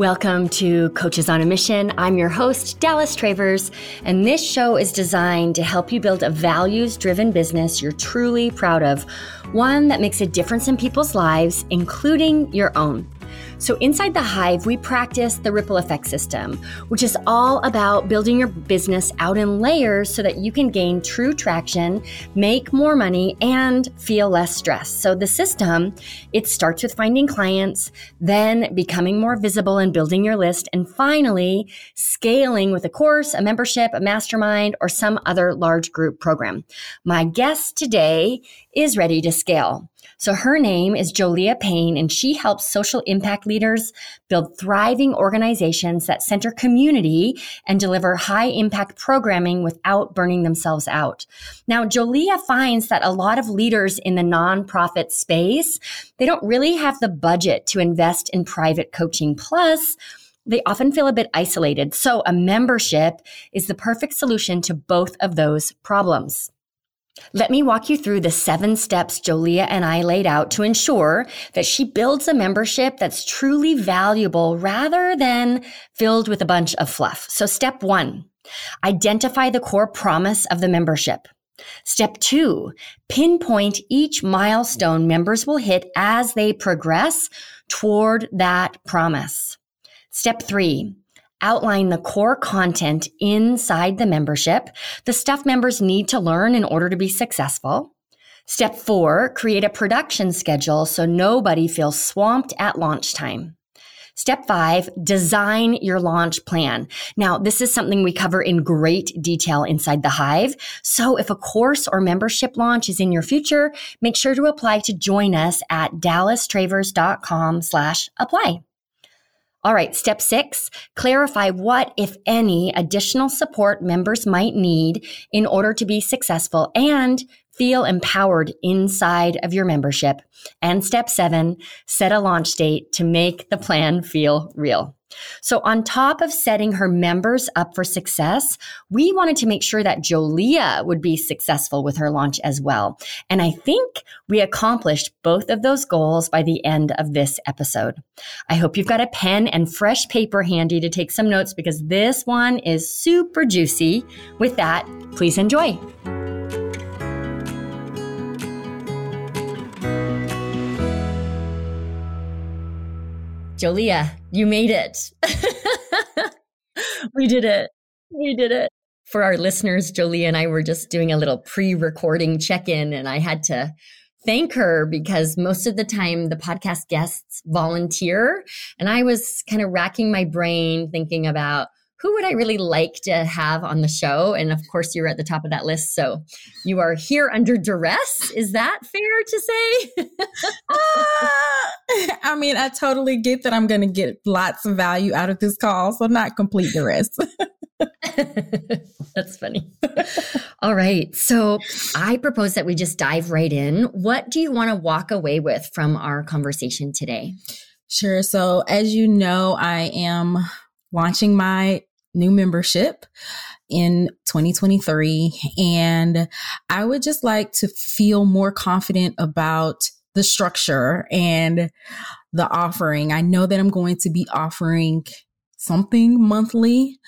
Welcome to Coaches on a Mission. I'm your host, Dallas Travers, and this show is designed to help you build a values driven business you're truly proud of, one that makes a difference in people's lives, including your own. So, inside the Hive, we practice the ripple effect system, which is all about building your business out in layers so that you can gain true traction, make more money, and feel less stress. So, the system, it starts with finding clients, then becoming more visible and building your list, and finally scaling with a course, a membership, a mastermind, or some other large group program. My guest today is ready to scale. So her name is Jolea Payne, and she helps social impact leaders build thriving organizations that center community and deliver high impact programming without burning themselves out. Now, Jolea finds that a lot of leaders in the nonprofit space, they don't really have the budget to invest in private coaching. Plus, they often feel a bit isolated. So a membership is the perfect solution to both of those problems. Let me walk you through the seven steps Jolea and I laid out to ensure that she builds a membership that's truly valuable rather than filled with a bunch of fluff. So step one, identify the core promise of the membership. Step two, pinpoint each milestone members will hit as they progress toward that promise. Step three, outline the core content inside the membership, the stuff members need to learn in order to be successful. Step four, create a production schedule so nobody feels swamped at launch time. Step five, design your launch plan. Now, this is something we cover in great detail inside the Hive. So if a course or membership launch is in your future, make sure to apply to join us at dallastravers.com slash apply. All right, step six, clarify what, if any, additional support members might need in order to be successful and feel empowered inside of your membership. And step seven, set a launch date to make the plan feel real. So on top of setting her members up for success, we wanted to make sure that Jolea would be successful with her launch as well. And I think we accomplished both of those goals by the end of this episode. I hope you've got a pen and fresh paper handy to take some notes because this one is super juicy. With that, please enjoy. Jolea, you made it. we did it. We did it. For our listeners, Jolea and I were just doing a little pre recording check in, and I had to thank her because most of the time the podcast guests volunteer. And I was kind of racking my brain thinking about who would I really like to have on the show? And of course, you're at the top of that list. So you are here under duress. Is that fair to say? uh, I mean, I totally get that I'm going to get lots of value out of this call. So not complete duress. That's funny. All right. So I propose that we just dive right in. What do you want to walk away with from our conversation today? Sure. So, as you know, I am launching my new membership in 2023. And I would just like to feel more confident about the structure and the offering. I know that I'm going to be offering something monthly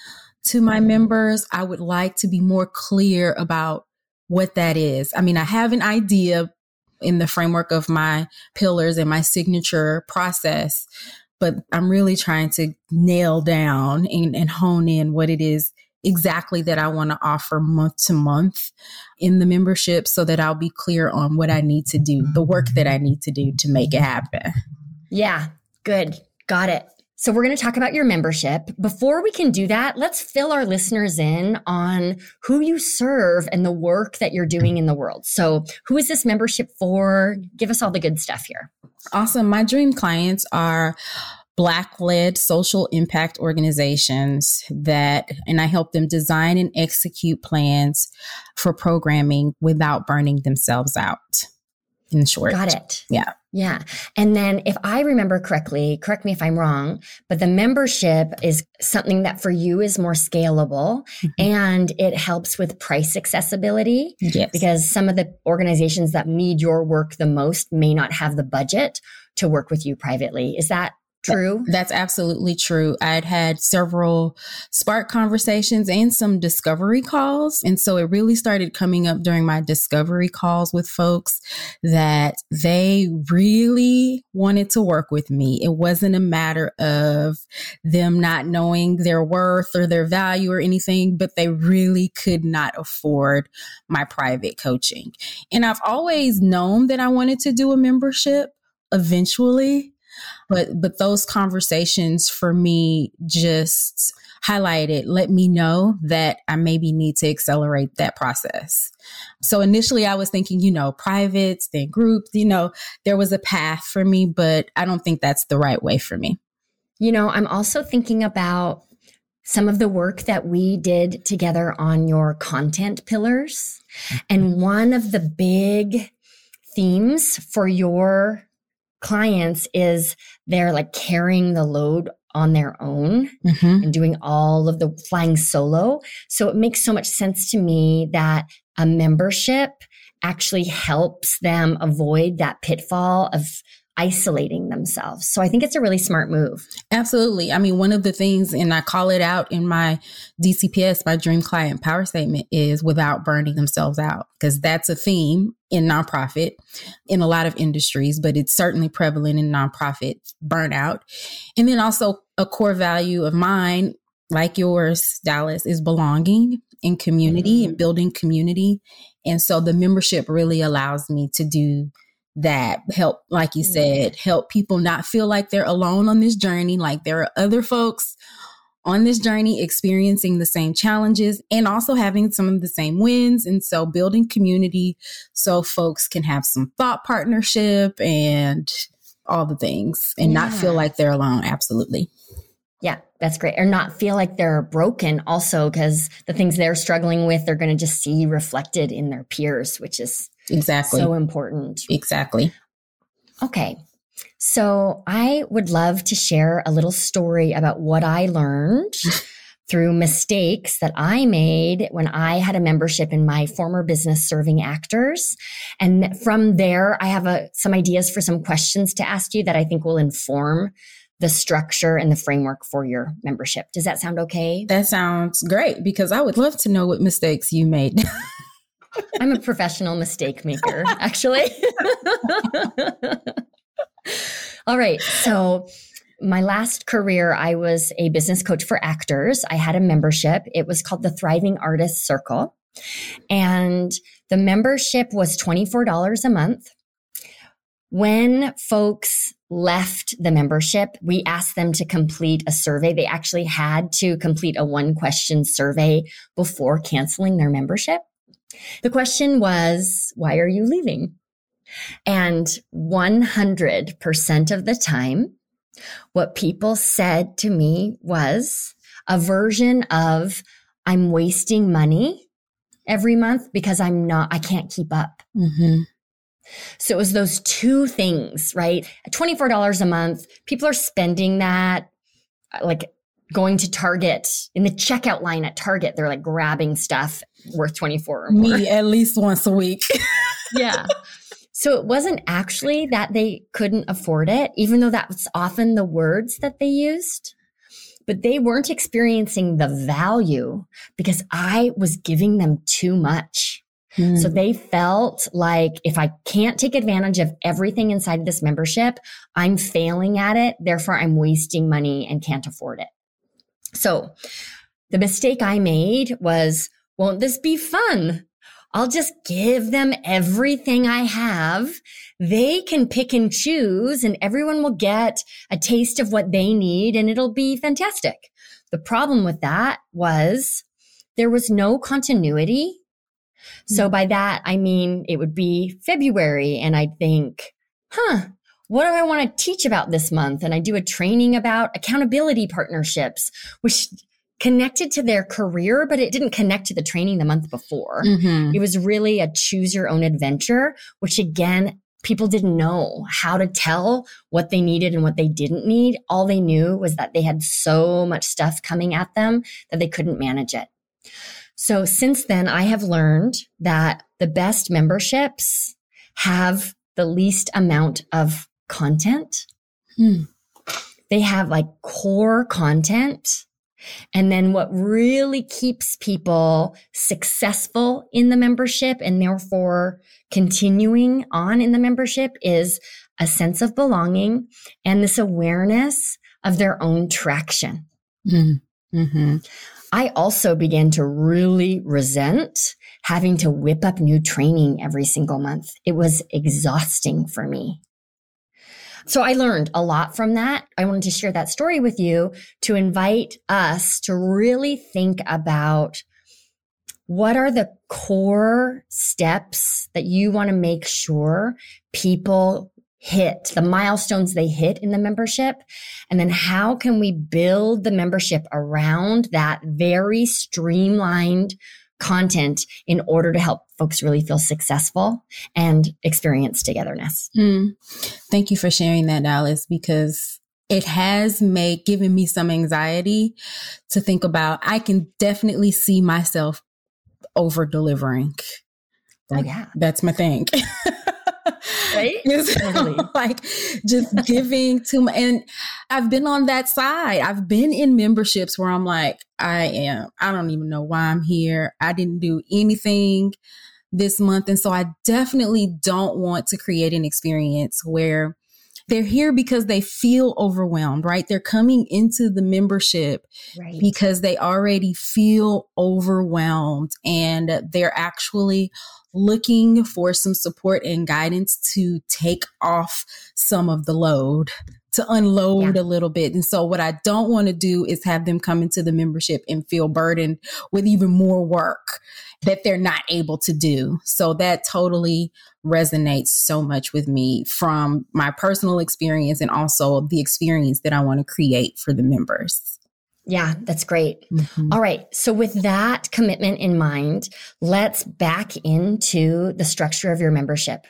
to my members. I would like to be more clear about what that is. I mean, I have an idea in the framework of my pillars and my signature process, but I'm really trying to nail down and, and hone in what it is exactly that I want to offer month to month in the membership so that I'll be clear on what I need to do, the work that I need to do to make it happen. Yeah, good. Got it. So we're going to talk about your membership. Before we can do that, let's fill our listeners in on who you serve and the work that you're doing in the world. So who is this membership for? Give us all the good stuff here. Awesome. My dream clients are Black led social impact organizations that, and I help them design and execute plans for programming without burning themselves out. In short. Got it. Yeah. Yeah. And then if I remember correctly, correct me if I'm wrong, but the membership is something that for you is more scalable mm-hmm. and it helps with price accessibility. Yes. Because some of the organizations that need your work the most may not have the budget to work with you privately. Is that true? That, that's absolutely true. I'd had several spark conversations and some discovery calls. And so it really started coming up during my discovery calls with folks that they really wanted to work with me. It wasn't a matter of them not knowing their worth or their value or anything, but they really could not afford my private coaching. And I've always known that I wanted to do a membership eventually but but those conversations for me just highlighted let me know that i maybe need to accelerate that process. So initially i was thinking you know privates then groups you know there was a path for me but i don't think that's the right way for me. You know i'm also thinking about some of the work that we did together on your content pillars. And one of the big themes for your clients is they're like carrying the load on their own mm-hmm. and doing all of the flying solo. So it makes so much sense to me that a membership actually helps them avoid that pitfall of isolating themselves. So I think it's a really smart move. Absolutely. I mean, one of the things, and I call it out in my DCPS, my dream client power statement is without burning themselves out, because that's a theme in nonprofit in a lot of industries, but it's certainly prevalent in nonprofit burnout. And then also a core value of mine, like yours, Dallas, is belonging in community mm-hmm. and building community. And so the membership really allows me to do that help, like you said, help people not feel like they're alone on this journey, like there are other folks on this journey experiencing the same challenges and also having some of the same wins. And so building community so folks can have some thought partnership and all the things and yeah. not feel like they're alone. Absolutely. Yeah, that's great. Or not feel like they're broken also because the things they're struggling with, they're going to just see reflected in their peers, which is Exactly. So important. Exactly. Okay. So I would love to share a little story about what I learned through mistakes that I made when I had a membership in my former business serving actors. And from there, I have a, some ideas for some questions to ask you that I think will inform the structure and the framework for your membership. Does that sound okay? That sounds great because I would love to know what mistakes you made. I'm a professional mistake maker, actually. All right. So, my last career, I was a business coach for actors. I had a membership. It was called the Thriving Artist Circle. And the membership was $24 a month. When folks left the membership, we asked them to complete a survey. They actually had to complete a one question survey before canceling their membership. The question was, why are you leaving? And 100% of the time, what people said to me was a version of, I'm wasting money every month because I'm not, I can't keep up. Mm-hmm. So it was those two things, right? $24 a month, people are spending that like going to Target in the checkout line at Target, they're like grabbing stuff worth 24 or more. Me at least once a week. yeah. So it wasn't actually that they couldn't afford it, even though that was often the words that they used. But they weren't experiencing the value because I was giving them too much. Hmm. So they felt like if I can't take advantage of everything inside of this membership, I'm failing at it. Therefore, I'm wasting money and can't afford it. So the mistake I made was, won't this be fun? I'll just give them everything I have. They can pick and choose and everyone will get a taste of what they need and it'll be fantastic. The problem with that was there was no continuity. So hmm. by that, I mean, it would be February and I'd think, huh, what do I want to teach about this month? And I do a training about accountability partnerships, which connected to their career, but it didn't connect to the training the month before. Mm-hmm. It was really a choose your own adventure, which again, people didn't know how to tell what they needed and what they didn't need. All they knew was that they had so much stuff coming at them that they couldn't manage it. So since then, I have learned that the best memberships have the least amount of content. Hmm. They have like core content. And then what really keeps people successful in the membership and therefore continuing on in the membership is a sense of belonging and this awareness of their own traction. Mm-hmm. mm-hmm. I also began to really resent having to whip up new training every single month. It was exhausting for me. So I learned a lot from that. I wanted to share that story with you to invite us to really think about what are the core steps that you want to make sure people hit, the milestones they hit in the membership? And then how can we build the membership around that very streamlined content in order to help folks really feel successful and experience togetherness? Mm. Thank you for sharing that, Dallas, because it has made given me some anxiety to think about. I can definitely see myself over delivering. oh, yeah. That's my thing. right? Like just giving to my, and I've been on that side. I've been in memberships where I'm like, I am, I don't even know why I'm here. I didn't do anything this month. And so I definitely don't want to create an experience where they're here because they feel overwhelmed, right? They're coming into the membership right. because they already feel overwhelmed and they're actually looking for some support and guidance to take off some of the load, to unload yeah. a little bit. And so, what I don't want to do is have them come into the membership and feel burdened with even more work that they're not able to do. So, that totally resonates so much with me from my personal experience and also the experience that I want to create for the members. Yeah, that's great. Mm-hmm. All right. So, with that commitment in mind, let's back into the structure of your membership.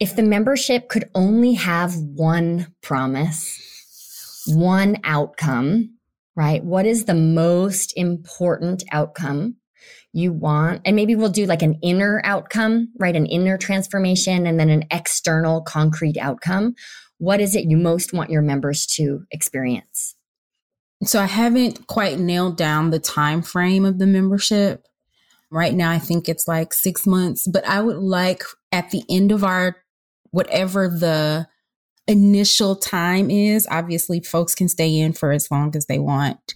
If the membership could only have one promise, one outcome, right? What is the most important outcome you want? And maybe we'll do like an inner outcome, right? An inner transformation and then an external concrete outcome. What is it you most want your members to experience? So I haven't quite nailed down the time frame of the membership. Right now I think it's like 6 months, but I would like at the end of our whatever the initial time is, obviously folks can stay in for as long as they want.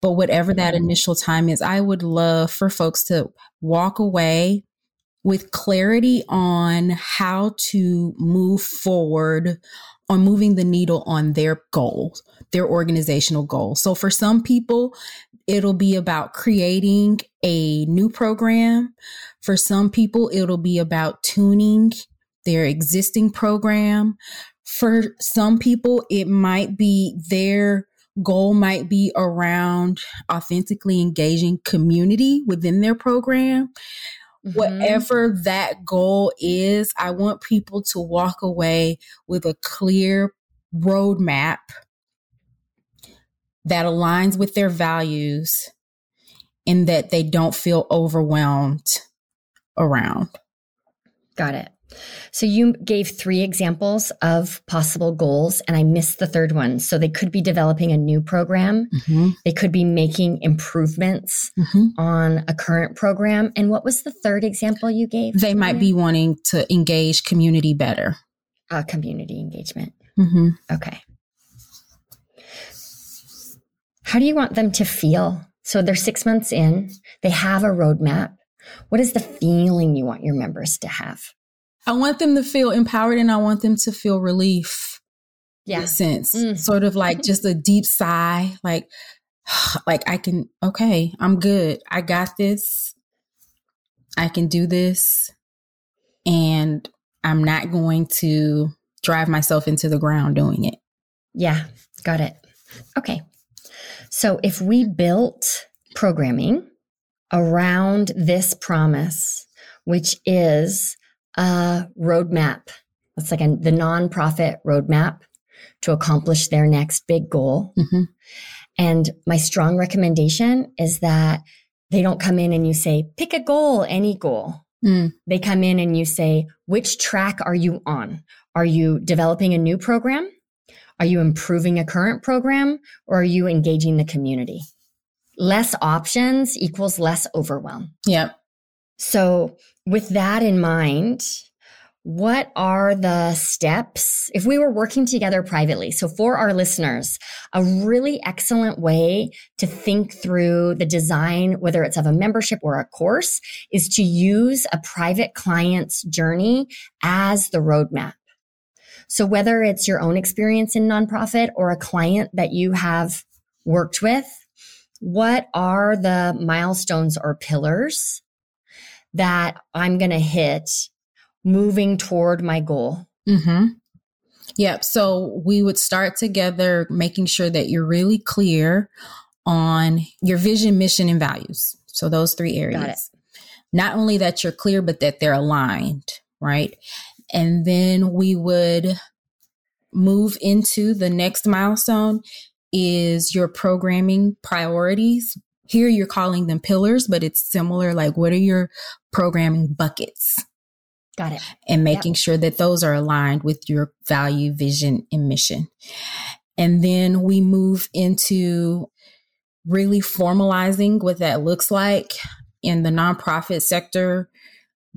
But whatever that mm-hmm. initial time is, I would love for folks to walk away with clarity on how to move forward on moving the needle on their goals, their organizational goals. So for some people, it'll be about creating a new program. For some people, it'll be about tuning their existing program. For some people, it might be their goal might be around authentically engaging community within their program. Mm-hmm. Whatever that goal is, I want people to walk away with a clear roadmap that aligns with their values and that they don't feel overwhelmed around. Got it. So you gave three examples of possible goals, and I missed the third one. So they could be developing a new program. Mm-hmm. They could be making improvements mm-hmm. on a current program. And what was the third example you gave? They might be wanting to engage community better. Uh, community engagement. Mm-hmm. Okay. How do you want them to feel? So they're six months in, they have a roadmap. What is the feeling you want your members to have? I want them to feel empowered and I want them to feel relief. Yeah. sense. Mm. Sort of like just a deep sigh, like, like I can, okay, I'm good. I got this. I can do this. And I'm not going to drive myself into the ground doing it. Yeah, got it. Okay. So if we built programming around this promise, which is a roadmap. It's like a, the nonprofit roadmap to accomplish their next big goal. Mm-hmm. And my strong recommendation is that they don't come in and you say, pick a goal, any goal. Mm. They come in and you say, which track are you on? Are you developing a new program? Are you improving a current program or are you engaging the community? Less options equals less overwhelm. Yep. So, with that in mind, what are the steps if we were working together privately? So, for our listeners, a really excellent way to think through the design, whether it's of a membership or a course, is to use a private client's journey as the roadmap. So, whether it's your own experience in nonprofit or a client that you have worked with, what are the milestones or pillars that I'm going to hit moving toward my goal. Mm-hmm. Yep. So we would start together making sure that you're really clear on your vision, mission, and values. So those three areas. Not only that you're clear, but that they're aligned, right? And then we would move into the next milestone is your programming priorities. Here you're calling them pillars, but it's similar. Like, what are your programming buckets? Got it. And making yep. sure that those are aligned with your value, vision, and mission. And then we move into really formalizing what that looks like in the nonprofit sector.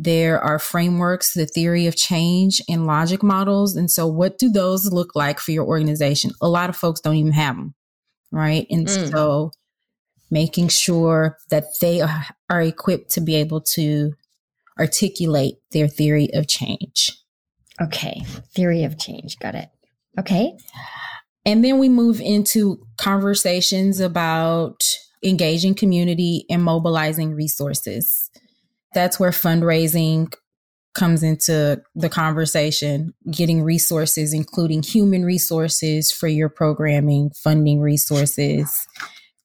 There are frameworks, the theory of change, and logic models. And so, what do those look like for your organization? A lot of folks don't even have them, right? And mm. so, making sure that they are, are equipped to be able to articulate their theory of change. Okay. Theory of change. Got it. Okay. And then we move into conversations about engaging community and mobilizing resources. That's where fundraising comes into the conversation, getting resources, including human resources for your programming, funding resources.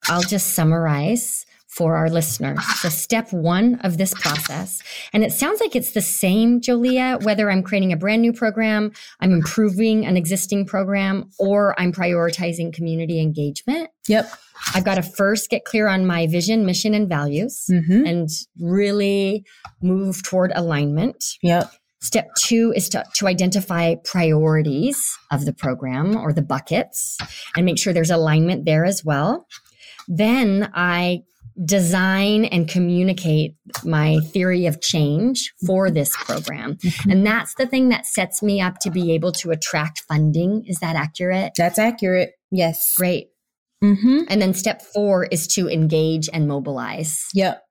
I'll just summarize for our listeners. So step one of this process, and it sounds like it's the same, Jolea, whether I'm creating a brand new program, I'm improving an existing program, or I'm prioritizing community engagement. Yep. I've got to first get clear on my vision, mission, and values mm-hmm. and really move toward alignment. Yep. Step two is to, to identify priorities of the program or the buckets and make sure there's alignment there as well. Then I design and communicate my theory of change for this program. Mm-hmm. And that's the thing that sets me up to be able to attract funding. Is that accurate? That's accurate. Yes. Great. Mm-hmm. And then step four is to engage and mobilize. Yep.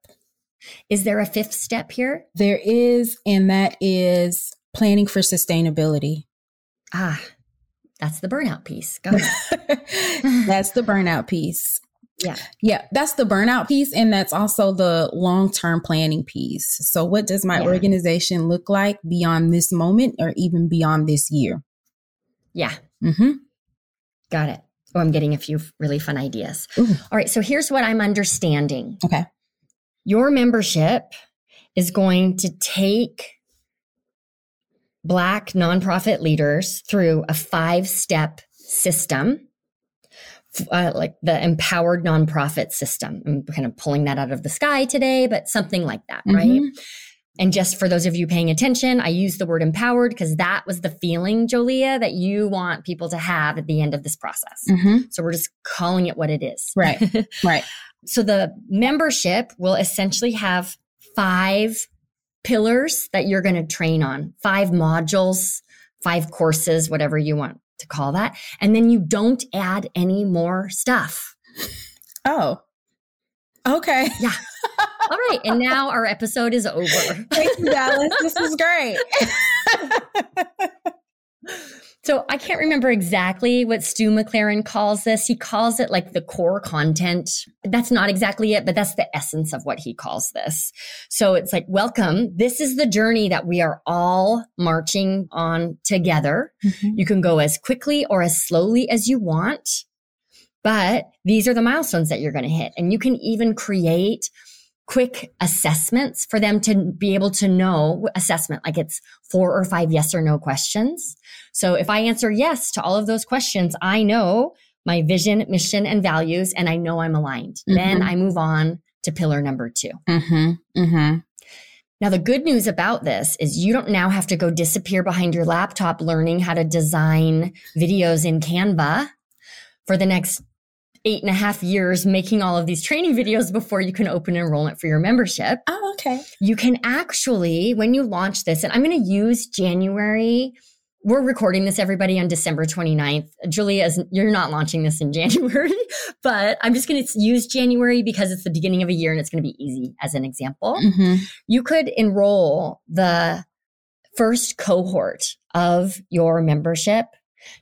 Is there a fifth step here? There is, and that is planning for sustainability. Ah, that's the burnout piece. Go that's the burnout piece. Yeah. Yeah. That's the burnout piece. And that's also the long term planning piece. So, what does my yeah. organization look like beyond this moment or even beyond this year? Yeah. Mm-hmm. Got it. Oh, I'm getting a few really fun ideas. Ooh. All right. So, here's what I'm understanding. Okay. Your membership is going to take Black nonprofit leaders through a five step system uh, like the empowered nonprofit system. I'm kind of pulling that out of the sky today, but something like that, mm-hmm. right? And just for those of you paying attention, I use the word empowered because that was the feeling, Jolea, that you want people to have at the end of this process. Mm-hmm. So we're just calling it what it is. Right. right. So the membership will essentially have five pillars that you're going to train on, five modules, five courses, whatever you want to call that. And then you don't add any more stuff. Oh, okay. Yeah. All right. And now our episode is over. Thank you, Dallas. This was great. So I can't remember exactly what Stu McLaren calls this. He calls it like the core content. That's not exactly it, but that's the essence of what he calls this. So it's like, welcome. This is the journey that we are all marching on together. Mm-hmm. You can go as quickly or as slowly as you want, but these are the milestones that you're going to hit. And you can even create quick assessments for them to be able to know assessment like it's four or five yes or no questions so if i answer yes to all of those questions i know my vision mission and values and i know i'm aligned mm-hmm. then i move on to pillar number 2 mm-hmm. Mm-hmm. Now, the good news about this is you don't now have to go disappear behind your laptop learning how to design videos in Canva for the next eight and a half years making all of these training videos before you can open enrollment for your membership. Oh, okay. You can actually, when you launch this, and I'm going to use January we're recording this everybody on December 29th. Jolea, is, you're not launching this in January, but I'm just going to use January because it's the beginning of a year and it's going to be easy as an example. Mm-hmm. You could enroll the first cohort of your membership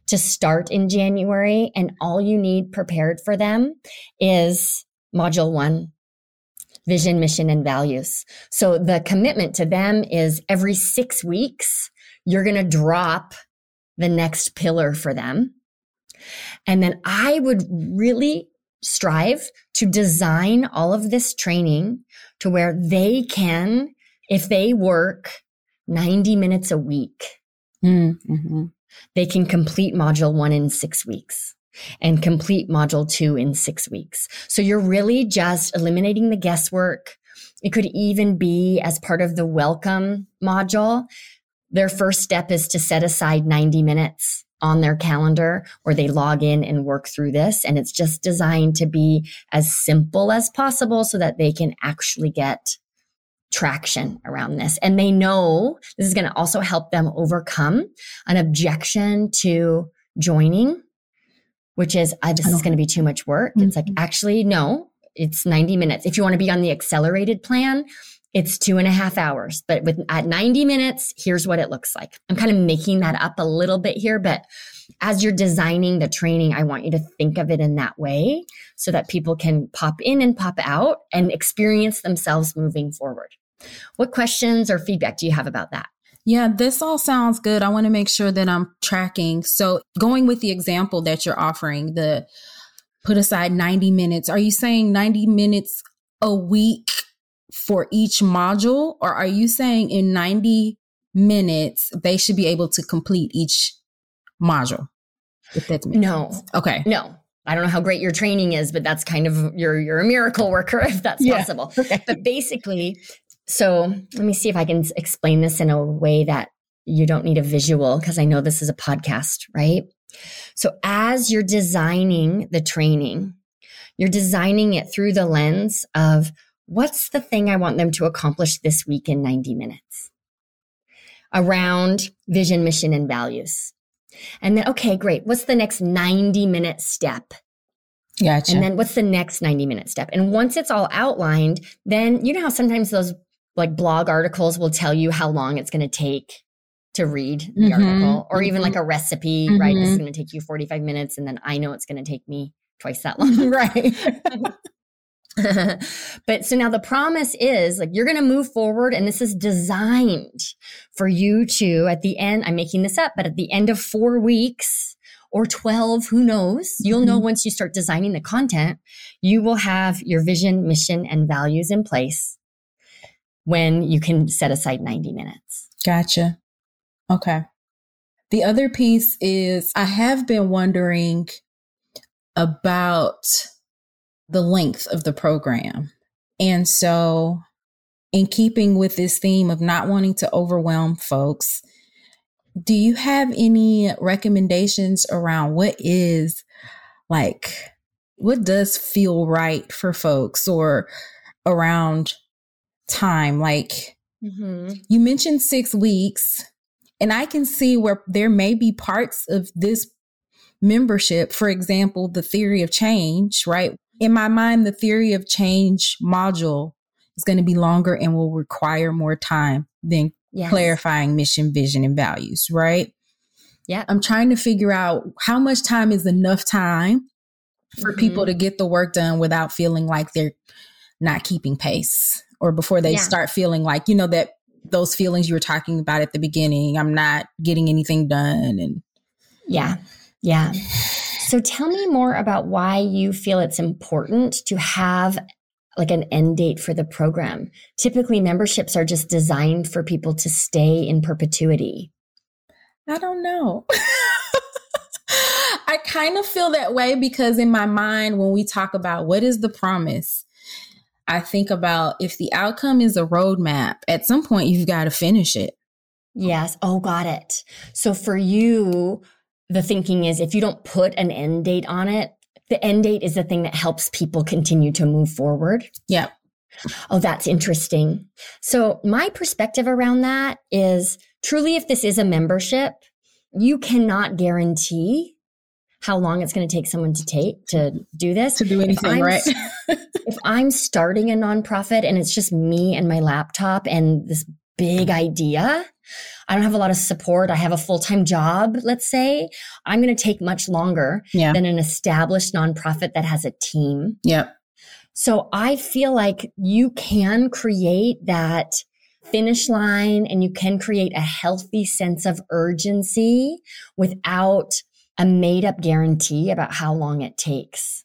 to start in January and all you need prepared for them is module one, vision, mission, and values. So the commitment to them is every six weeks, you're going to drop the next pillar for them. And then I would really strive to design all of this training to where they can, if they work 90 minutes a week, mm-hmm. They can complete module one in six weeks and complete module two in six weeks. So you're really just eliminating the guesswork. It could even be as part of the welcome module their first step is to set aside 90 minutes on their calendar where they log in and work through this. And it's just designed to be as simple as possible so that they can actually get traction around this. And they know this is going to also help them overcome an objection to joining, which is, uh, this is going to be too much work. Mm-hmm. It's like, mm-hmm. actually, no, it's 90 minutes. If you want to be on the accelerated plan, it's two and a half hours, but with at 90 minutes, here's what it looks like. I'm kind of making that up a little bit here, but as you're designing the training, I want you to think of it in that way so that people can pop in and pop out and experience themselves moving forward. What questions or feedback do you have about that? Yeah, this all sounds good. I want to make sure that I'm tracking. So, going with the example that you're offering, the put aside 90 minutes, are you saying 90 minutes a week for each module? Or are you saying in 90 minutes, they should be able to complete each module? If that's no. Sense. Okay. No. I don't know how great your training is, but that's kind of you're you're a miracle worker if that's yeah. possible. Okay. But basically, so let me see if I can explain this in a way that you don't need a visual because I know this is a podcast, right? So as you're designing the training, you're designing it through the lens of what's the thing I want them to accomplish this week in 90 minutes around vision, mission, and values. And then, okay, great. What's the next 90 minute step? Gotcha. And then what's the next 90 minute step? And once it's all outlined, then you know how sometimes those like blog articles will tell you how long it's going to take to read the mm-hmm. article or mm-hmm. even like a recipe, mm-hmm. right? It's going to take you 45 minutes and then I know it's going to take me twice that long. right. but so now the promise is like you're going to move forward and this is designed for you to at the end i'm making this up but at the end of 4 weeks or 12 who knows? You'll know mm-hmm. once you start designing the content you will have your vision mission and values in place when you can set aside 90 minutes. Gotcha. Okay. The other piece is i have been wondering about the length of the program. And so, in keeping with this theme of not wanting to overwhelm folks, do you have any recommendations around what is like, what does feel right for folks or around time? Like, mm-hmm. you mentioned six weeks, and I can see where there may be parts of this membership, for example, the theory of change, right? In my mind, the theory of change module is going to be longer and will require more time than yes. clarifying mission, vision, and values, right? Yeah. I'm trying to figure out how much time is enough time for mm-hmm. people to get the work done without feeling like they're not keeping pace or before they yeah. start feeling like, you know, that those feelings you were talking about at the beginning, I'm not getting anything done. And yeah. Yeah. So tell me more about why you feel it's important to have like an end date for the program. Typically memberships are just designed for people to stay in perpetuity. I don't know. I kind of feel that way because in my mind when we talk about what is the promise, I think about if the outcome is a roadmap, at some point you've got to finish it. Yes. Oh, got it. So for you, the thinking is if you don't put an end date on it, the end date is the thing that helps people continue to move forward. Yeah. Oh, that's interesting. So my perspective around that is truly if this is a membership, you cannot guarantee how long it's going to take someone to take to do this to do anything right if i'm starting a nonprofit and it's just me and my laptop and this big idea i don't have a lot of support i have a full-time job let's say i'm going to take much longer yeah. than an established nonprofit that has a team yep so i feel like you can create that finish line and you can create a healthy sense of urgency without a made up guarantee about how long it takes.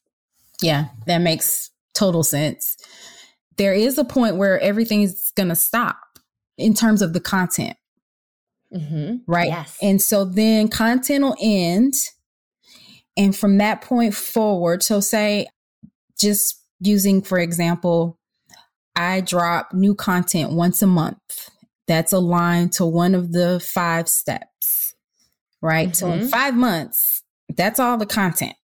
Yeah, that makes total sense. There is a point where everything's going to stop in terms of the content. Mm-hmm. Right. Yes. And so then content will end. And from that point forward, so say, just using, for example, I drop new content once a month that's aligned to one of the five steps, right? Mm-hmm. So in mm-hmm. five months, that's all the content.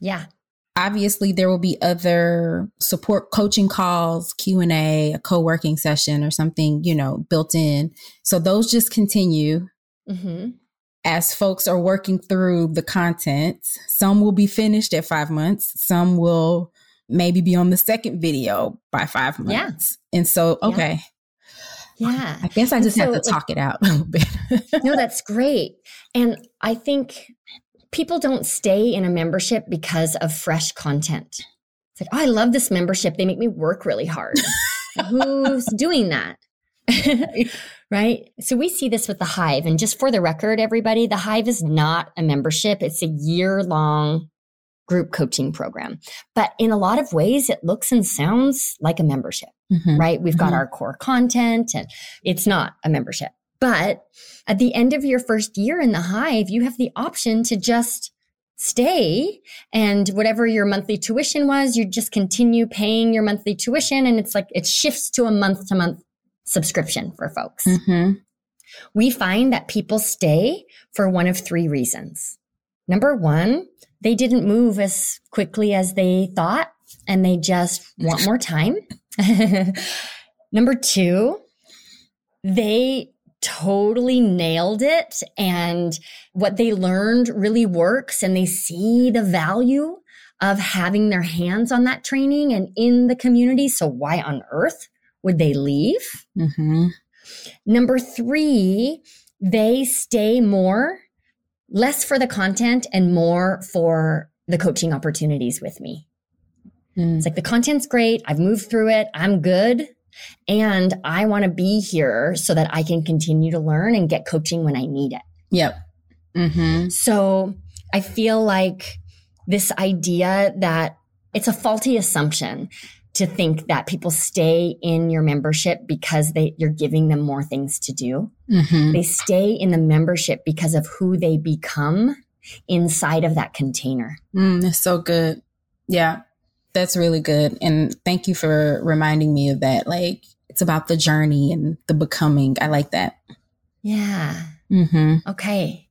Yeah. Obviously, there will be other support coaching calls, Q and A, co-working session, or something you know built in. So those just continue mm-hmm. as folks are working through the content. Some will be finished at five months. Some will maybe be on the second video by five months. Yeah. And so, okay. Yeah. I guess I just so, have to talk it out a little bit. no, that's great. And I think people don't stay in a membership because of fresh content. It's like, oh, I love this membership. They make me work really hard. Who's doing that? right? So we see this with the Hive. And just for the record, everybody, the Hive is not a membership. It's a year long group coaching program. But in a lot of ways, it looks and sounds like a membership, mm-hmm. right? We've got mm-hmm. our core content and it's not a membership. But at the end of your first year in the hive, you have the option to just stay and whatever your monthly tuition was, you just continue paying your monthly tuition. And it's like it shifts to a month to month subscription for folks. Mm-hmm. We find that people stay for one of three reasons. Number one, they didn't move as quickly as they thought and they just want more time. Number two, they totally nailed it and what they learned really works and they see the value of having their hands on that training and in the community. So why on earth would they leave? Mm-hmm. Number three, they stay more less for the content and more for the coaching opportunities with me. Mm. It's like the content's great. I've moved through it. I'm good. And I want to be here so that I can continue to learn and get coaching when I need it. Yep. Mm-hmm. So I feel like this idea that it's a faulty assumption to think that people stay in your membership because they you're giving them more things to do. Mm-hmm. They stay in the membership because of who they become inside of that container. Mm, that's so good. Yeah, that's really good. And thank you for reminding me of that. Like it's about the journey and the becoming. I like that. Yeah. Mm-hmm. Okay.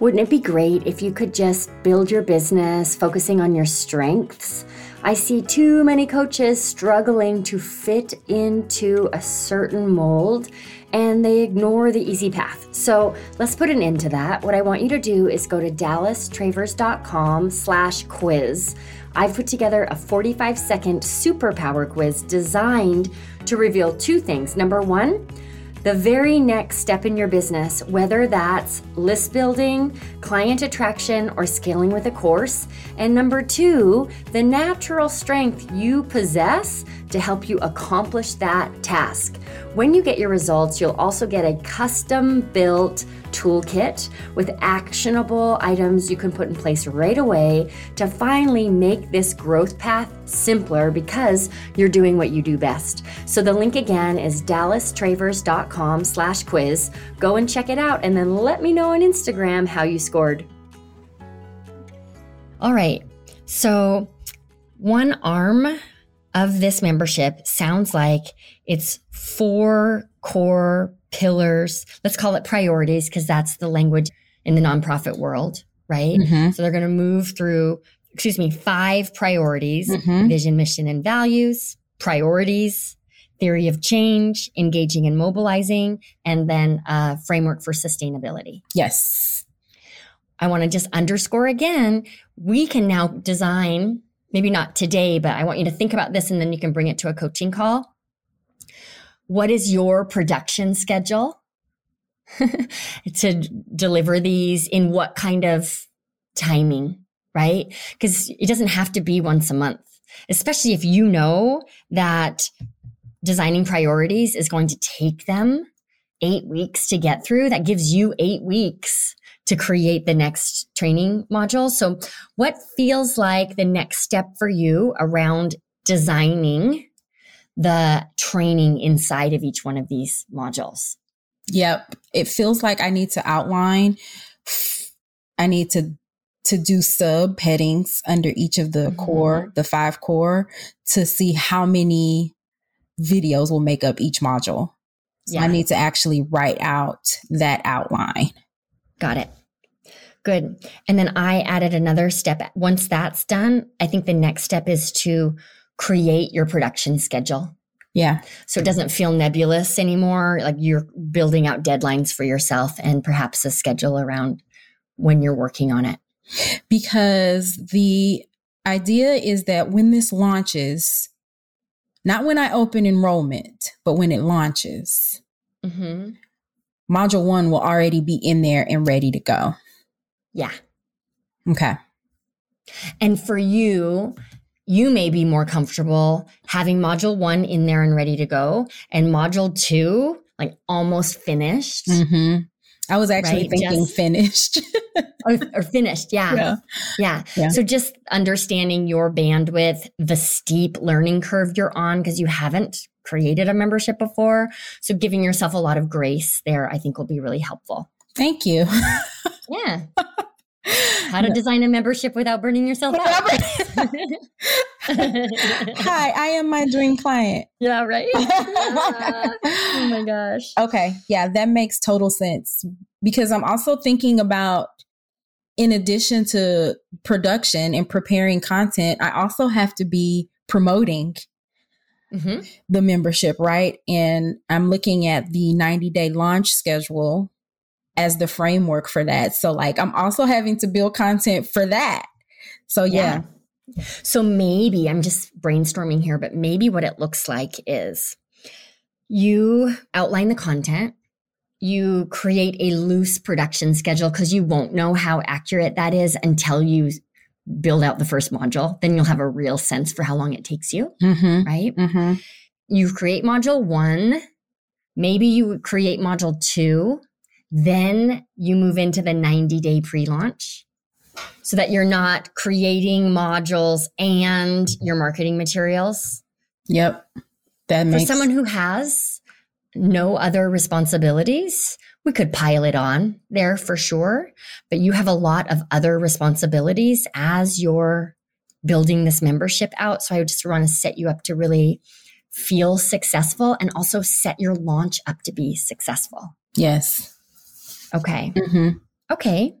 Wouldn't it be great if you could just build your business focusing on your strengths? I see too many coaches struggling to fit into a certain mold and they ignore the easy path. So let's put an end to that. What I want you to do is go to dallastravers.com slash quiz. I've put together a 45 second superpower quiz designed to reveal two things. Number one, the very next step in your business, whether that's list building, client attraction, or scaling with a course. And number two, the natural strength you possess to help you accomplish that task. When you get your results, you'll also get a custom built toolkit with actionable items you can put in place right away to finally make this growth path simpler because you're doing what you do best. So the link again is dallastravers.com slash quiz. Go and check it out and then let me know on Instagram how you scored. All right. So One arm of this membership sounds like it's four core pillars. Let's call it priorities because that's the language in the nonprofit world, right? Mm-hmm. So they're going to move through, excuse me, five priorities mm-hmm. vision, mission, and values, priorities, theory of change, engaging and mobilizing, and then a framework for sustainability. Yes. I want to just underscore again we can now design, maybe not today, but I want you to think about this and then you can bring it to a coaching call. What is your production schedule to deliver these in what kind of timing, right? Because it doesn't have to be once a month, especially if you know that designing priorities is going to take them eight weeks to get through. That gives you eight weeks to create the next training module. So what feels like the next step for you around designing the training inside of each one of these modules? Yep. It feels like I need to outline. I need to to do sub headings under each of the mm-hmm. core, the five core to see how many videos will make up each module. So yeah. I need to actually write out that outline. Got it. Good. And then I added another step. Once that's done, I think the next step is to create your production schedule. Yeah. So it doesn't feel nebulous anymore. Like you're building out deadlines for yourself and perhaps a schedule around when you're working on it. Because the idea is that when this launches, not when I open enrollment, but when it launches, mm-hmm. module one will already be in there and ready to go. Yeah. Okay. And for you, you may be more comfortable having module one in there and ready to go, and module two, like almost finished. Mm-hmm. I was actually right? thinking just, finished. or, or, finished, yeah. Yeah. yeah. yeah. So just understanding your bandwidth, the steep learning curve you're on because you haven't created a membership before. So giving yourself a lot of grace there, I think will be really helpful. Thank you. yeah. How to design a membership without burning yourself out. Hi, I am my dream client. Yeah, right. oh my gosh. Okay. Yeah, that makes total sense because I'm also thinking about in addition to production and preparing content, I also have to be promoting mm-hmm. the membership, right? And I'm looking at the 90 day launch schedule as the framework for that. So like I'm also having to build content for that. So yeah. yeah. So maybe I'm just brainstorming here, but maybe what it looks like is you outline the content, you create a loose production schedule because you won't know how accurate that is until you build out the first module. Then you'll have a real sense for how long it takes you, mm-hmm. right? Mm-hmm. You create module one. Maybe you create module two then you move into the 90 day pre launch so that you're not creating modules and mm-hmm. your marketing materials. Yep. That makes- For someone who has no other responsibilities, we could pile it on there for sure. But you have a lot of other responsibilities as you're building this membership out. So I just want to set you up to really feel successful and also set your launch up to be successful. Yes. Okay. Mm-hmm. Okay.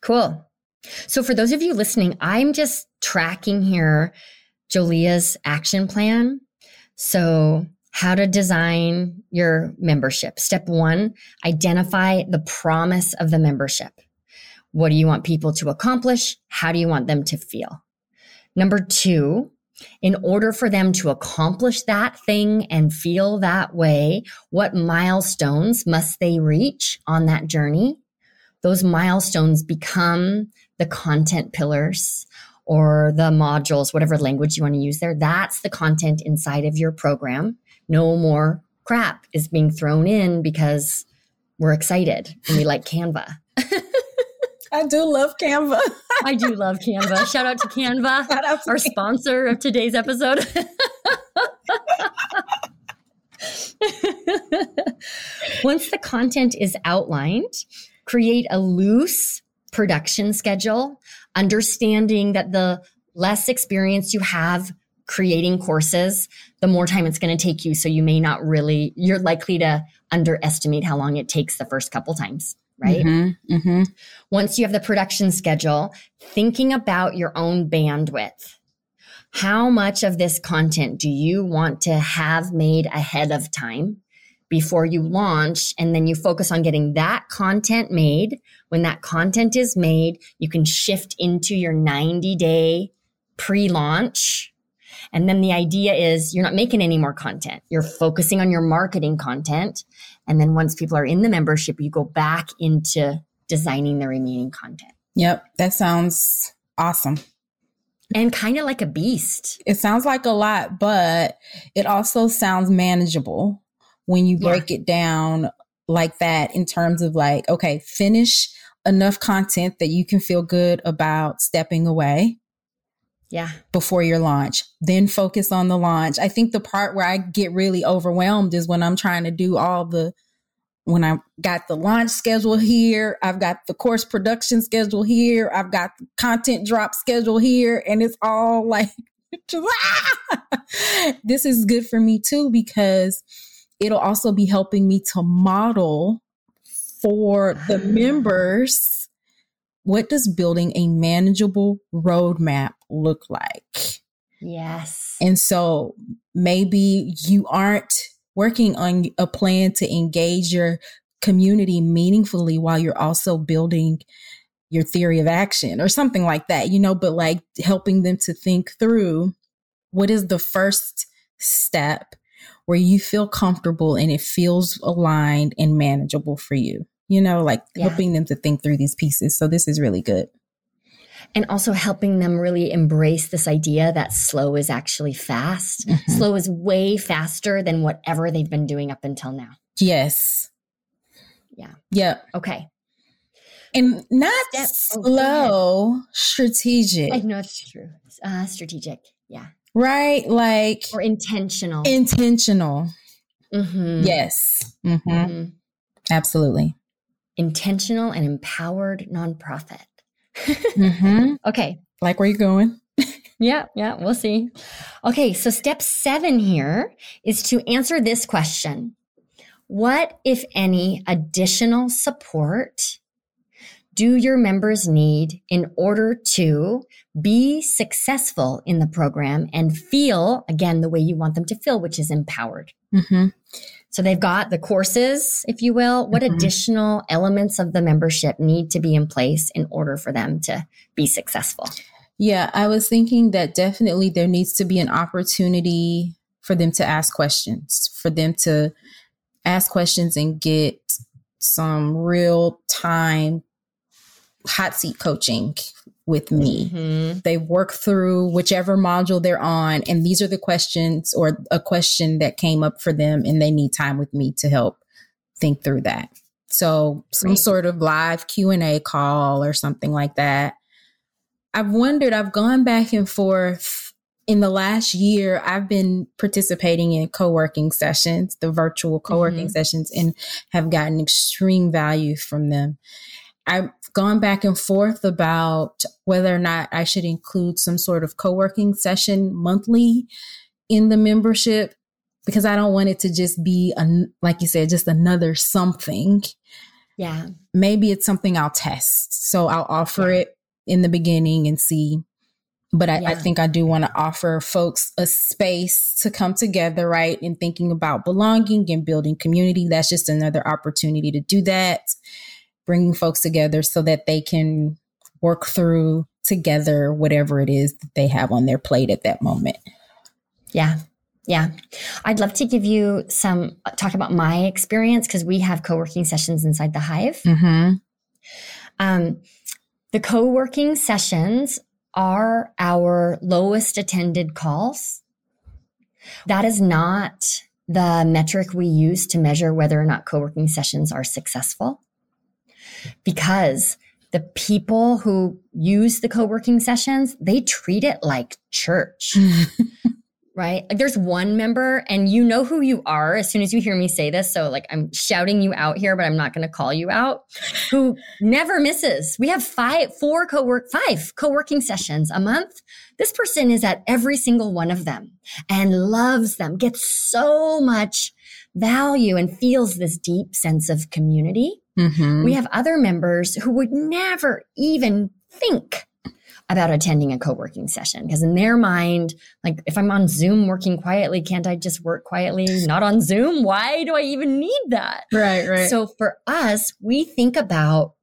Cool. So for those of you listening, I'm just tracking here Jolea's action plan. So how to design your membership. Step one, identify the promise of the membership. What do you want people to accomplish? How do you want them to feel? Number two, in order for them to accomplish that thing and feel that way, what milestones must they reach on that journey? Those milestones become the content pillars or the modules, whatever language you want to use there. That's the content inside of your program. No more crap is being thrown in because we're excited and we like Canva. I do love Canva. I do love Canva. Shout out to Canva, out to our Canva. sponsor of today's episode. Once the content is outlined, create a loose production schedule, understanding that the less experience you have creating courses, the more time it's going to take you. So you may not really, you're likely to underestimate how long it takes the first couple times, right? Mm-hmm, mm-hmm. Once you have the production schedule, thinking about your own bandwidth. How much of this content do you want to have made ahead of time before you launch? And then you focus on getting that content made. When that content is made, you can shift into your 90 day pre launch. And then the idea is you're not making any more content. You're focusing on your marketing content. And then once people are in the membership, you go back into designing the remaining content. Yep. That sounds awesome and kind of like a beast. It sounds like a lot, but it also sounds manageable when you break yeah. it down like that in terms of like, okay, finish enough content that you can feel good about stepping away. Yeah. Before your launch, then focus on the launch. I think the part where I get really overwhelmed is when I'm trying to do all the when I got the launch schedule here, I've got the course production schedule here, I've got the content drop schedule here, and it's all like, this is good for me too because it'll also be helping me to model for the ah. members what does building a manageable roadmap look like? Yes. And so maybe you aren't working on a plan to engage your community meaningfully while you're also building your theory of action or something like that, you know, but like helping them to think through what is the first step where you feel comfortable and it feels aligned and manageable for you, you know, like yeah. helping them to think through these pieces. So this is really good and also helping them really embrace this idea that slow is actually fast. Mm-hmm. Slow is way faster than whatever they've been doing up until now. Yes. Yeah. Yeah. Okay. And not Step, oh, slow, oh, strategic. I know it's true. Uh, strategic. Yeah. Right. Like, or intentional. Intentional. Mm-hmm. Yes. Mm-hmm. Mm-hmm. Absolutely. Intentional and empowered nonprofit mm-hmm. Okay. Like where you're going? yeah, yeah, we'll see. Okay, so step seven here is to answer this question What, if any, additional support do your members need in order to be successful in the program and feel, again, the way you want them to feel, which is empowered? Mm-hmm. So they've got the courses, if you will. What mm-hmm. additional elements of the membership need to be in place in order for them to be successful? Yeah, I was thinking that definitely there needs to be an opportunity for them to ask questions, for them to ask questions and get some real time hot seat coaching with me. Mm-hmm. They work through whichever module they're on and these are the questions or a question that came up for them and they need time with me to help think through that. So some Great. sort of live Q&A call or something like that. I've wondered, I've gone back and forth in the last year, I've been participating in co-working sessions, the virtual co-working mm-hmm. sessions, and have gotten extreme value from them. I've gone back and forth about whether or not I should include some sort of co working session monthly in the membership because I don't want it to just be, a, like you said, just another something. Yeah. Maybe it's something I'll test. So I'll offer yeah. it in the beginning and see. But I, yeah. I think I do want to offer folks a space to come together, right? And thinking about belonging and building community. That's just another opportunity to do that bringing folks together so that they can work through together whatever it is that they have on their plate at that moment. Yeah. Yeah. I'd love to give you some talk about my experience because we have co working sessions inside the Hive. Mm-hmm. Um, the co working sessions are our lowest attended calls. That is not the metric we use to measure whether or not co working sessions are successful because the people who use the co-working sessions, they treat it like church. right? Like there's one member and you know who you are as soon as you hear me say this. So like I'm shouting you out here, but I'm not going to call you out, who never misses. We have five, four co-work, five co-working sessions a month. This person is at every single one of them and loves them, gets so much value and feels this deep sense of community. Mm-hmm. We have other members who would never even think about attending a co-working session because in their mind like if i'm on zoom working quietly can't i just work quietly? Not on zoom? Why do i even need that? Right right. So for us we think about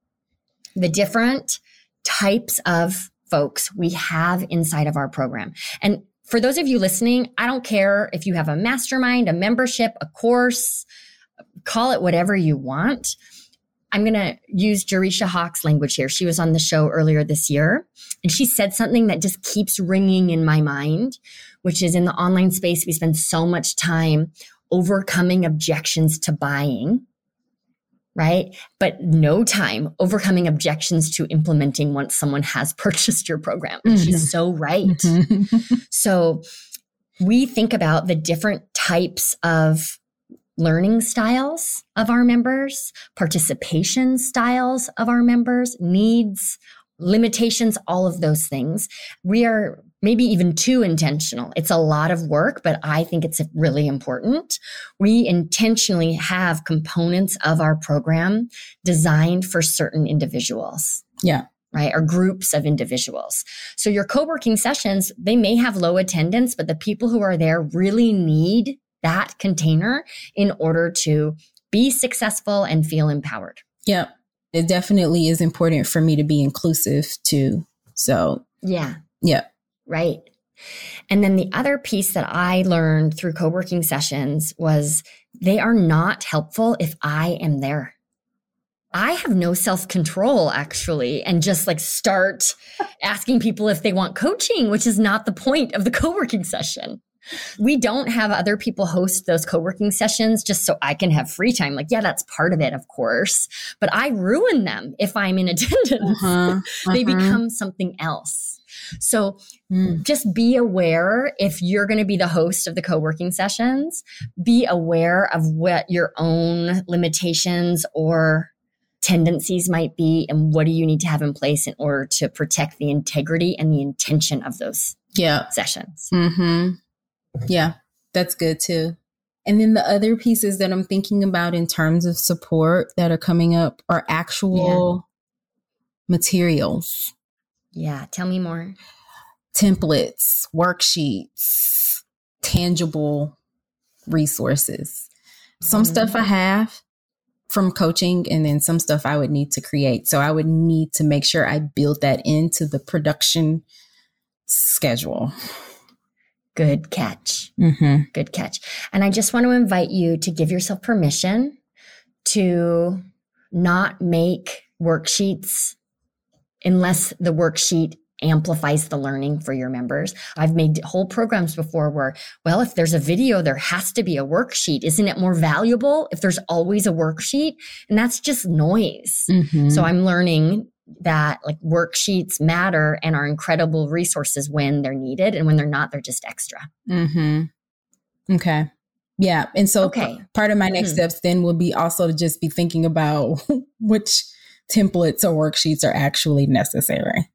the different types of folks we have inside of our program. And for those of you listening i don't care if you have a mastermind a membership a course call it whatever you want I'm going to use Jerisha Hawk's language here. She was on the show earlier this year and she said something that just keeps ringing in my mind, which is in the online space, we spend so much time overcoming objections to buying, right? But no time overcoming objections to implementing once someone has purchased your program. Mm-hmm. She's so right. Mm-hmm. so we think about the different types of learning styles of our members, participation styles of our members, needs, limitations, all of those things. We are maybe even too intentional. It's a lot of work, but I think it's really important. We intentionally have components of our program designed for certain individuals. Yeah right? Or groups of individuals. So your co-working sessions, they may have low attendance, but the people who are there really need that container in order to be successful and feel empowered. Yeah. It definitely is important for me to be inclusive too. So, yeah. Yeah. Right. And then the other piece that I learned through co working sessions was they are not helpful if I am there. I have no self control actually, and just like start asking people if they want coaching, which is not the point of the co working session. We don't have other people host those co-working sessions just so I can have free time. Like, yeah, that's part of it, of course, but I ruin them if I'm in attendance. Uh-huh, uh-huh. they become something else. So mm. just be aware if you're going to be the host of the co-working sessions, be aware of what your own limitations or tendencies might be and what do you need to have in place in order to protect the integrity and the intention of those yeah. sessions. Mm-hmm. Yeah, that's good too. And then the other pieces that I'm thinking about in terms of support that are coming up are actual yeah. materials. Yeah, tell me more. Templates, worksheets, tangible resources. Some mm-hmm. stuff I have from coaching, and then some stuff I would need to create. So I would need to make sure I build that into the production schedule. Good catch. Mm-hmm. Good catch. And I just want to invite you to give yourself permission to not make worksheets unless the worksheet amplifies the learning for your members. I've made whole programs before where, well, if there's a video, there has to be a worksheet. Isn't it more valuable if there's always a worksheet? And that's just noise. Mm-hmm. So I'm learning that like worksheets matter and are incredible resources when they're needed and when they're not they're just extra mm-hmm. okay yeah and so okay. p- part of my next mm-hmm. steps then will be also to just be thinking about which templates or worksheets are actually necessary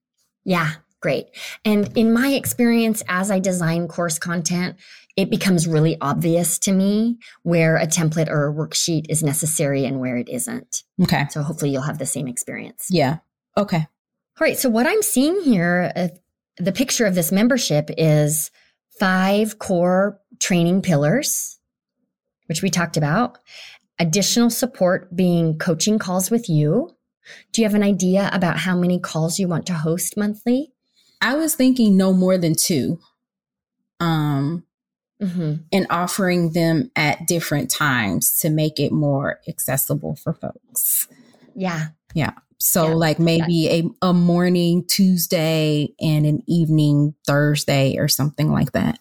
yeah great and in my experience as i design course content it becomes really obvious to me where a template or a worksheet is necessary and where it isn't. Okay. So hopefully you'll have the same experience. Yeah. Okay. All right. So what I'm seeing here, uh, the picture of this membership is five core training pillars, which we talked about. Additional support being coaching calls with you. Do you have an idea about how many calls you want to host monthly? I was thinking no more than two. Um, mm-hmm. and offering them at different times to make it more accessible for folks. Yeah. Yeah. So yeah, like maybe a, a morning Tuesday and an evening Thursday or something like that.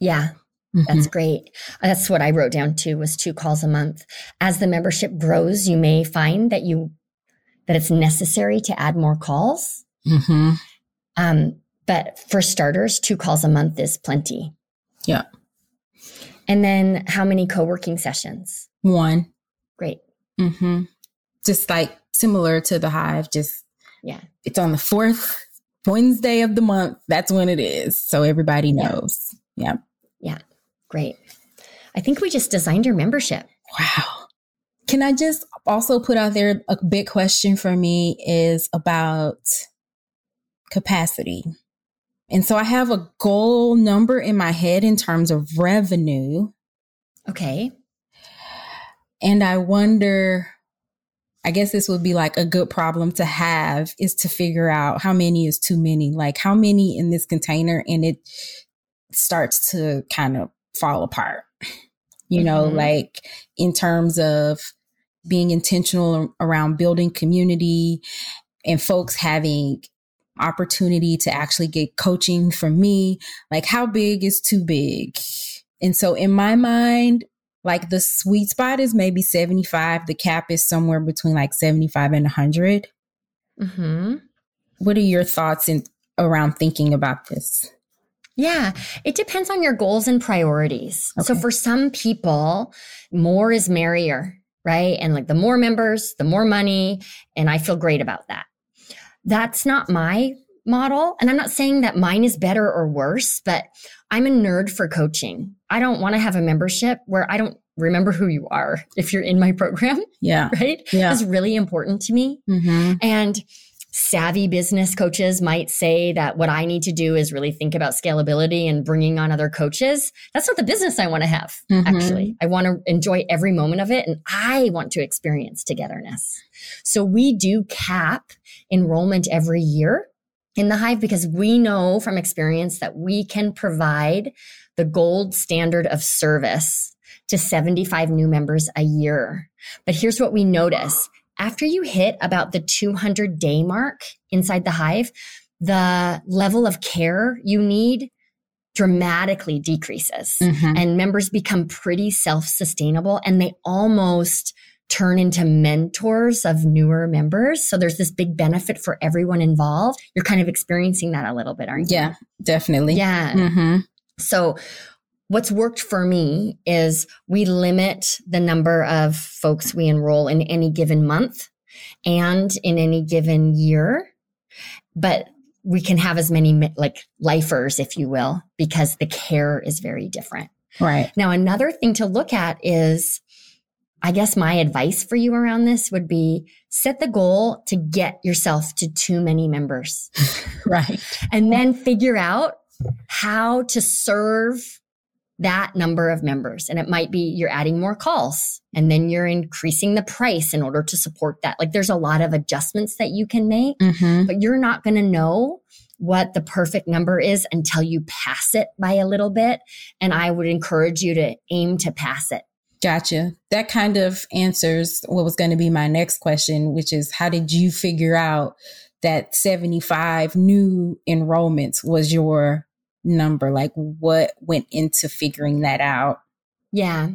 Yeah. Mm-hmm. That's great. That's what I wrote down too was two calls a month. As the membership grows, you may find that you that it's necessary to add more calls. Mm-hmm. Um, but for starters, two calls a month is plenty. Yeah. And then how many co working sessions? One. Great. Mm-hmm. Just like similar to the hive, just yeah. It's on the fourth Wednesday of the month. That's when it is. So everybody knows. Yeah. Yeah. Great. I think we just designed your membership. Wow. Can I just also put out there a big question for me is about capacity. And so I have a goal number in my head in terms of revenue. Okay. And I wonder, I guess this would be like a good problem to have is to figure out how many is too many, like how many in this container and it starts to kind of fall apart. You mm-hmm. know, like in terms of being intentional around building community and folks having opportunity to actually get coaching from me. Like, how big is too big? And so, in my mind, like the sweet spot is maybe 75. The cap is somewhere between like 75 and 100. Mm-hmm. What are your thoughts in around thinking about this? Yeah, it depends on your goals and priorities. Okay. So for some people, more is merrier, right? And like the more members, the more money. And I feel great about that. That's not my model. And I'm not saying that mine is better or worse, but I'm a nerd for coaching. I don't want to have a membership where I don't remember who you are if you're in my program. Yeah. Right. Yeah. It's really important to me. Mm-hmm. And savvy business coaches might say that what I need to do is really think about scalability and bringing on other coaches. That's not the business I want to have, mm-hmm. actually. I want to enjoy every moment of it and I want to experience togetherness. So we do cap enrollment every year in the hive because we know from experience that we can provide the gold standard of service to 75 new members a year. But here's what we notice after you hit about the 200 day mark inside the hive, the level of care you need dramatically decreases mm-hmm. and members become pretty self sustainable and they almost turn into mentors of newer members. So there's this big benefit for everyone involved. You're kind of experiencing that a little bit, aren't you? Yeah, definitely. Yeah. Mm-hmm. So What's worked for me is we limit the number of folks we enroll in any given month and in any given year, but we can have as many like lifers, if you will, because the care is very different. Right. Now, another thing to look at is, I guess my advice for you around this would be set the goal to get yourself to too many members. right. And then figure out how to serve that number of members. And it might be you're adding more calls and then you're increasing the price in order to support that. Like there's a lot of adjustments that you can make, mm-hmm. but you're not going to know what the perfect number is until you pass it by a little bit. And I would encourage you to aim to pass it. Gotcha. That kind of answers what was going to be my next question, which is how did you figure out that 75 new enrollments was your number? Like what went into figuring that out? Yeah.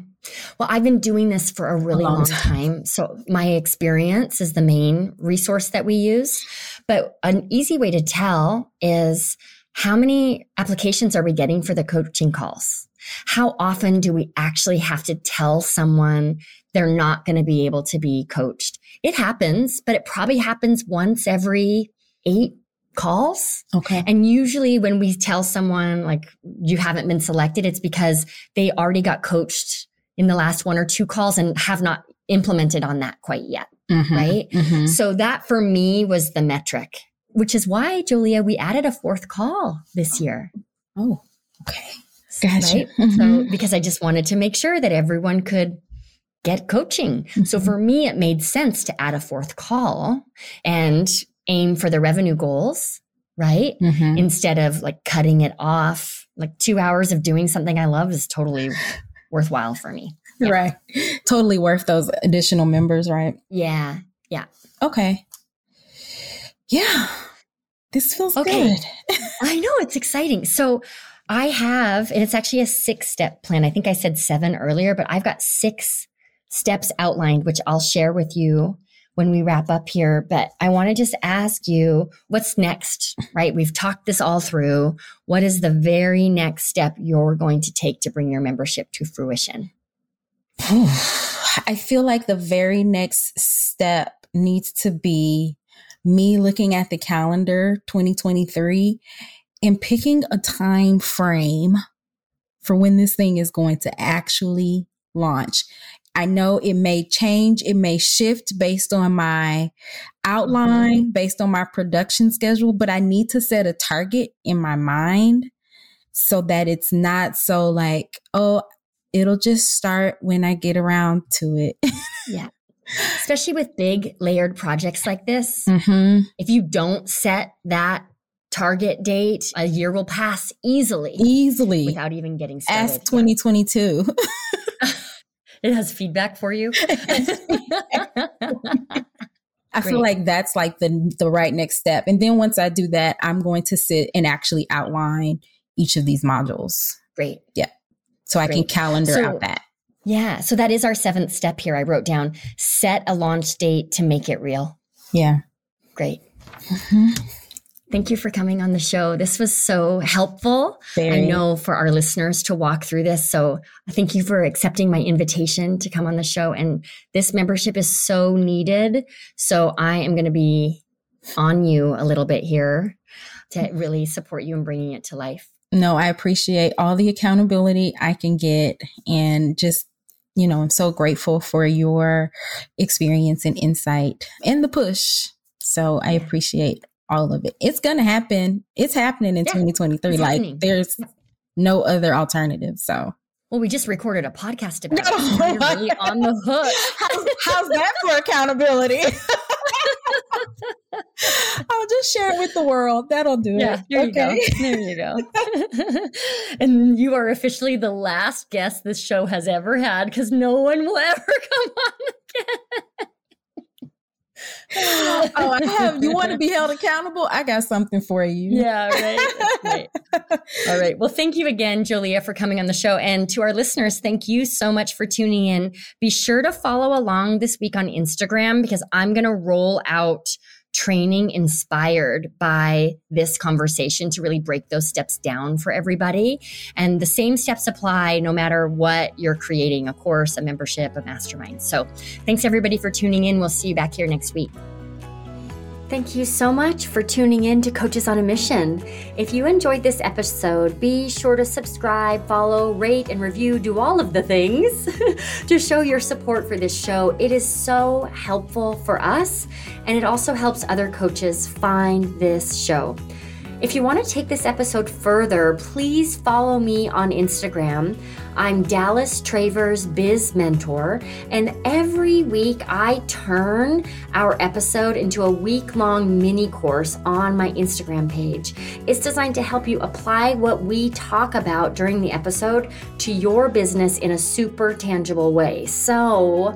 Well, I've been doing this for a really a long, long time. time. So my experience is the main resource that we use. But an easy way to tell is how many applications are we getting for the coaching calls? How often do we actually have to tell someone they're not going to be able to be coached? It happens, but it probably happens once every eight calls. Okay. And usually when we tell someone like you haven't been selected, it's because they already got coached in the last one or two calls and have not implemented on that quite yet. Mm-hmm. Right. Mm-hmm. So that for me was the metric, which is why, Jolea, we added a fourth call this year. Oh, okay. Gotcha. Right? Mm-hmm. So because I just wanted to make sure that everyone could get coaching. So mm-hmm. for me, it made sense to add a fourth call and aim for the revenue goals, right? Mm-hmm. Instead of like cutting it off. Like two hours of doing something I love is totally worthwhile for me. Yeah. Right. Totally worth those additional members, right? Yeah. Yeah. Okay. Yeah. This feels okay. good. I know it's exciting. So I have, and it's actually a six step plan. I think I said seven earlier, but I've got six steps outlined, which I'll share with you when we wrap up here, but I want to just ask you what's next, right? We've talked this all through. What is the very next step you're going to take to bring your membership to fruition? I feel like the very next step needs to be me looking at the calendar 2023 and picking a time frame for when this thing is going to actually launch. I know it may change, it may shift based on my outline, mm-hmm. based on my production schedule, but I need to set a target in my mind so that it's not so like, oh, it'll just start when I get around to it. yeah. Especially with big layered projects like this. Mm-hmm. If you don't set that target date, a year will pass easily. Easily. Without even getting started. Ask 2022. it has feedback for you. I feel like that's like the the right next step. And then once I do that, I'm going to sit and actually outline each of these modules. Great. Yeah. So Great. I can calendar so, out that. Yeah. So that is our seventh step here. I wrote down set a launch date to make it real. Yeah. Great. Mm-hmm. Thank you for coming on the show. This was so helpful. Very. I know for our listeners to walk through this. So uh, thank you for accepting my invitation to come on the show. And this membership is so needed. So I am going to be on you a little bit here to really support you in bringing it to life. No, I appreciate all the accountability I can get and just you know, I'm so grateful for your experience and insight and the push. So I appreciate all of it. It's going to happen. It's happening in yeah, 2023. Like happening. there's yeah. no other alternative. So. Well, we just recorded a podcast about it. Really on the hook. how's, how's that for accountability? I'll just share it with the world. That'll do yeah, it. okay. you go. There you go. and you are officially the last guest this show has ever had because no one will ever come on again oh, I have. You want to be held accountable? I got something for you. Yeah, right. right. All right. Well, thank you again, Jolea, for coming on the show. And to our listeners, thank you so much for tuning in. Be sure to follow along this week on Instagram because I'm going to roll out training inspired by this conversation to really break those steps down for everybody. And the same steps apply no matter what you're creating a course, a membership, a mastermind. So thanks everybody for tuning in. We'll see you back here next week. Thank you so much for tuning in to Coaches on a Mission. If you enjoyed this episode, be sure to subscribe, follow, rate, and review, do all of the things to show your support for this show. It is so helpful for us, and it also helps other coaches find this show. If you want to take this episode further, please follow me on Instagram. I'm Dallas Travers Biz Mentor, and every week I turn our episode into a week long mini course on my Instagram page. It's designed to help you apply what we talk about during the episode to your business in a super tangible way. So,